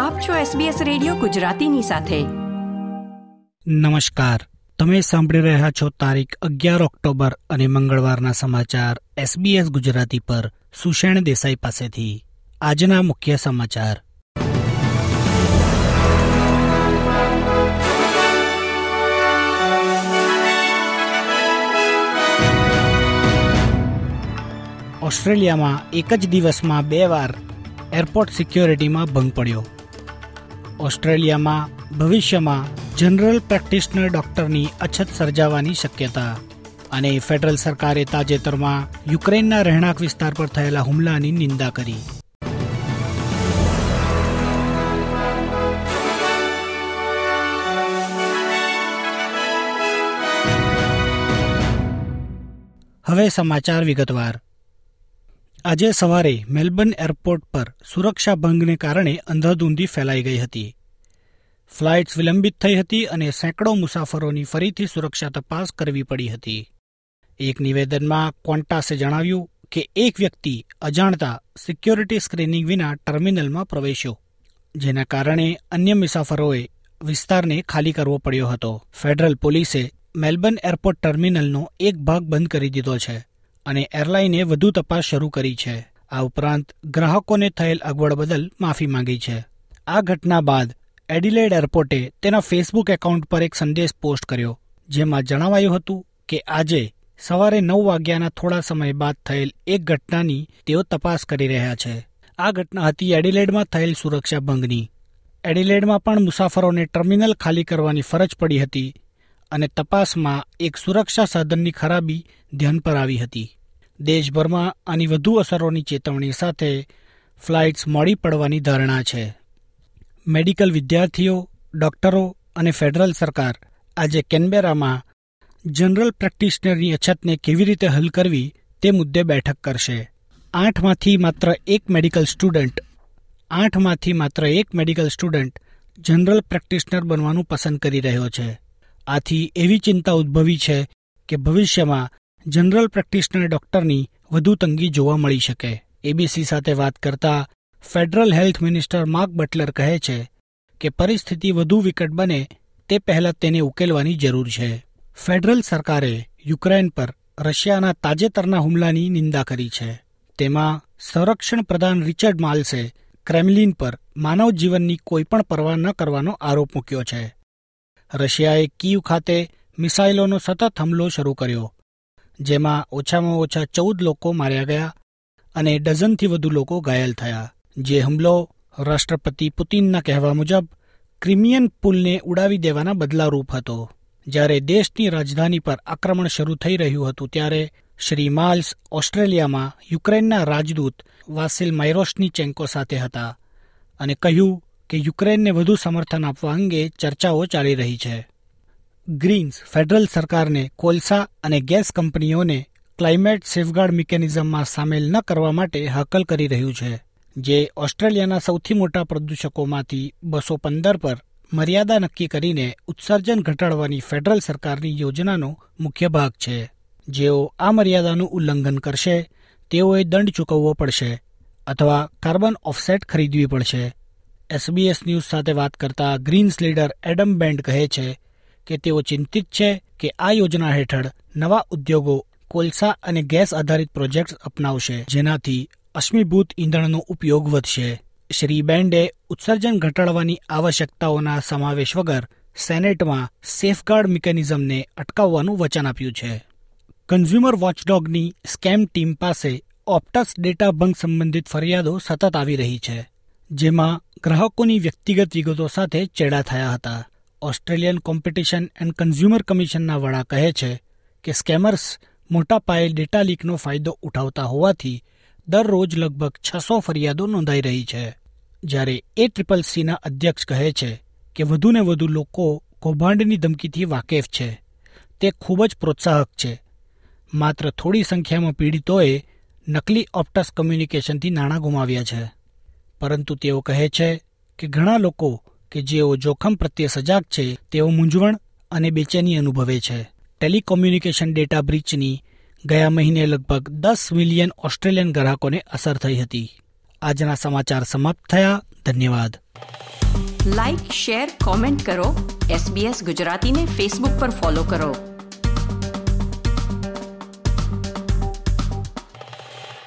આપ છો SBS radio ગુજરાતીની સાથે. નમસ્કાર. તમે સાંભળી રહ્યા છો તારીખ અગિયાર ઓક્ટોબર અને મંગળવારના સમાચાર SBS ગુજરાતી પર સુષેણ દેસાઈ પાસેથી. આજના મુખ્ય સમાચાર. ઓસ્ટ્રેલિયામાં એક જ દિવસમાં બે વાર એરપોર્ટ સિક્યોરિટીમાં ભંગ પડ્યો. ઓસ્ટ્રેલિયામાં ભવિષ્યમાં જનરલ પ્રેક્ટિશનર ડોક્ટરની અછત સર્જાવાની શક્યતા અને ફેડરલ સરકારે તાજેતરમાં યુક્રેનના રહેણાંક વિસ્તાર પર થયેલા હુમલાની નિંદા કરી. હવે સમાચાર વિગતવાર. આજે સવારે મેલબર્ન એરપોર્ટ પર સુરક્ષા ભંગને કારણે અંધાધૂંધી ફેલાઈ ગઈ હતી. ફ્લાઇટ્સ વિલંબિત થઈ હતી અને સેંકડો મુસાફરોની ફરીથી સુરક્ષા તપાસ કરવી પડી હતી. એક નિવેદનમાં ક્વોન્ટાસે જણાવ્યું કે એક વ્યક્તિ અજાણતા સિક્યોરિટી સ્ક્રીનિંગ વિના ટર્મિનલમાં પ્રવેશ્યો. જેના કારણે અન્ય મુસાફરોએ વિસ્તારને ખાલી કરવો પડ્યો હતો. ફેડરલ પોલીસે મેલબર્ન એરપોર્ટ ટર્મિનલનો એક ભાગ બંધ કરી દીધો છે. અને એરલાઈને વધુ તપાસ શરૂ કરી છે. આ ઉપરાંત ગ્રાહકોને થયેલ અગવડ બદલ માફી માંગી છે. આ ઘટના બાદ એડિલેડ એરપોર્ટે તેના ફેસબુક એકાઉન્ટ પર એક સંદેશ પોસ્ટ કર્યો, જેમાં જણાવાયું હતું કે આજે સવારે નવ વાગ્યાના થોડા સમય બાદ થયેલ એક ઘટનાની તેઓ તપાસ કરી રહ્યા છે. આ ઘટના હતી એડિલેડમાં થયેલ સુરક્ષા ભંગની. એડિલેડમાં પણ મુસાફરોને ટર્મિનલ ખાલી કરવાની ફરજ પડી હતી અને તપાસમાં એક સુરક્ષા સાધનની ખરાબી ધ્યાન પર આવી હતી. દેશભરમાં આની વધુ અસરોની ચેતવણી સાથે ફ્લાઇટ્સ મોડી પડવાની ધારણા છે. મેડિકલ વિદ્યાર્થીઓ, ડોક્ટરો અને ફેડરલ સરકાર આજે કેનબેરામાં જનરલ પ્રેક્ટિશનરની અછતને કેવી રીતે હલ કરવી તે મુદ્દે બેઠક કરશે. આઠમાંથી માત્ર એક મેડિકલ સ્ટુડન્ટ, આઠમાંથી માત્ર એક મેડિકલ સ્ટુડન્ટ જનરલ પ્રેક્ટિશનર બનવાનું પસંદ કરી રહ્યો છે. આથી એવી ચિંતા ઉદ્ભવી છે કે ભવિષ્યમાં જનરલ પ્રેક્ટિશનર ડોક્ટરની વધુ તંગી જોવા મળી શકે. એબીસી સાથે વાત કરતા federal health minister Mark Butler કહે છે કે પરિસ્થિતિ વધુ વિકટ બને તે પહેલા તેને ઉકેલવાની જરૂર છે. ફેડરલ સરકારે યુક્રેન પર રશિયાના તાજેતરના હુમલાની નિંદા કરી છે. તેમાં સંરક્ષણ પ્રધાન રિચર્ડ માલ્સે ક્રેમલિન પર માનવ જીવનની કોઈપણ પરવા ન કરવાનો આરોપ મૂક્યો છે. રશિયાએ કીવ ખાતે મિસાઇલોનો સતત હુમલો શરૂ કર્યો, જેમાં ઓછામાં ઓછા ચૌદ લોકો માર્યા ગયા અને ડઝનથી વધુ લોકો ઘાયલ થયા, જે હુમલો રાષ્ટ્રપતિ પુતિનના કહેવા મુજબ ક્રિમિયન પુલને ઉડાવી દેવાના બદલારૂપ હતો. જ્યારે દેશની રાજધાની પર આક્રમણ શરૂ થઈ રહ્યું હતું ત્યારે શ્રી માલ્સ ઓસ્ટ્રેલિયામાં યુક્રેનના રાજદૂત વાસિલ માઇરોસની ચેન્કો સાથે હતા અને કહ્યું કે યુક્રેનને વધુ સમર્થન આપવા અંગે ચર્ચાઓ ચાલી રહી છે. ગ્રીન્સ ફેડરલ સરકારને કોલસા અને ગેસ કંપનીઓને ક્લાઇમેટ સેફગાર્ડ મિકેનિઝમમાં સામેલ ન કરવા માટે હાકલ કરી રહ્યું છે, જે ઓસ્ટ્રેલિયાના સૌથી મોટા પ્રદૂષકોમાંથી બસો પંદર પર મર્યાદા નક્કી કરીને ઉત્સર્જન ઘટાડવાની ફેડરલ સરકારની યોજનાનો મુખ્ય ભાગ છે. જેઓ આ મર્યાદાનું ઉલ્લંઘન કરશે, તેઓએ દંડ ચૂકવવો પડશે, અથવા કાર્બન ઓફસેટ ખરીદવી પડશે. એસબીએસ ન્યૂઝ સાથે વાત કરતા ગ્રીન્સ લીડર એડમ બેન્ડ કહે છે કે તેઓ ચિંતિત છે કે આ યોજના હેઠળ નવા ઉદ્યોગો, કોલસા અને ગેસ આધારિત પ્રોજેક્ટ્સ અપનાવશે, જેનાથી અશ્મિભૂત ઈંધણનો ઉપયોગ વધશે. શ્રી બેન્ડે ઉત્સર્જન ઘટાડવાની આવશ્યકતાઓના સમાવેશ વગર સેનેટમાં સેફગાર્ડ મિકેનિઝમને અટકાવવાનું વચન આપ્યું છે. કન્ઝ્યુમર વોચડોગની સ્કેમ ટીમ પાસે ઓપ્ટસ ડેટા ભંગ સંબંધિત ફરિયાદો સતત આવી રહી છે, જેમાં ગ્રાહકોની વ્યક્તિગત વિગતો સાથે ચેડા થયા હતા. ઓસ્ટ્રેલિયન કોમ્પિટિશન એન્ડ કન્ઝ્યુમર કમિશનના વડા કહે છે કે સ્કેમર્સ મોટા પાયે ડેટા લીકનો ફાયદો ઉઠાવતા હોવાથી દરરોજ લગભગ છસો ફરિયાદો નોંધાઈ રહી છે. જ્યારે એ ટ્રિપલ સીના અધ્યક્ષ કહે છે કે વધુને વધુ લોકો કૌભાંડની ધમકીથી વાકેફ છે. તે ખૂબ જ પ્રોત્સાહક છે. માત્ર થોડી સંખ્યામાં પીડિતોએ નકલી ઓપ્ટસ કમ્યુનિકેશનથી નાણાં ગુમાવ્યા છે. પરંતુ તેઓ કહે છે કે ઘણા લોકો કે જેઓ જોખમ પ્રત્યે સજાગ છે, તેઓ મૂંઝવણ અને બેચેની અનુભવે છે. ટેલિકોમ્યુનિકેશન ડેટા બ્રીચની ગયા મહિને લગભગ દસ મિલિયન ઓસ્ટ્રેલિયન ગ્રાહકોને અસર થઈ હતી. આજના સમાચાર સમાપ્ત થયા. ધન્યવાદ. લાઇક શેર કોમેન્ટ કરો. એસબીએસ ગુજરાતીને ફેસબુક પર ફોલો કરો.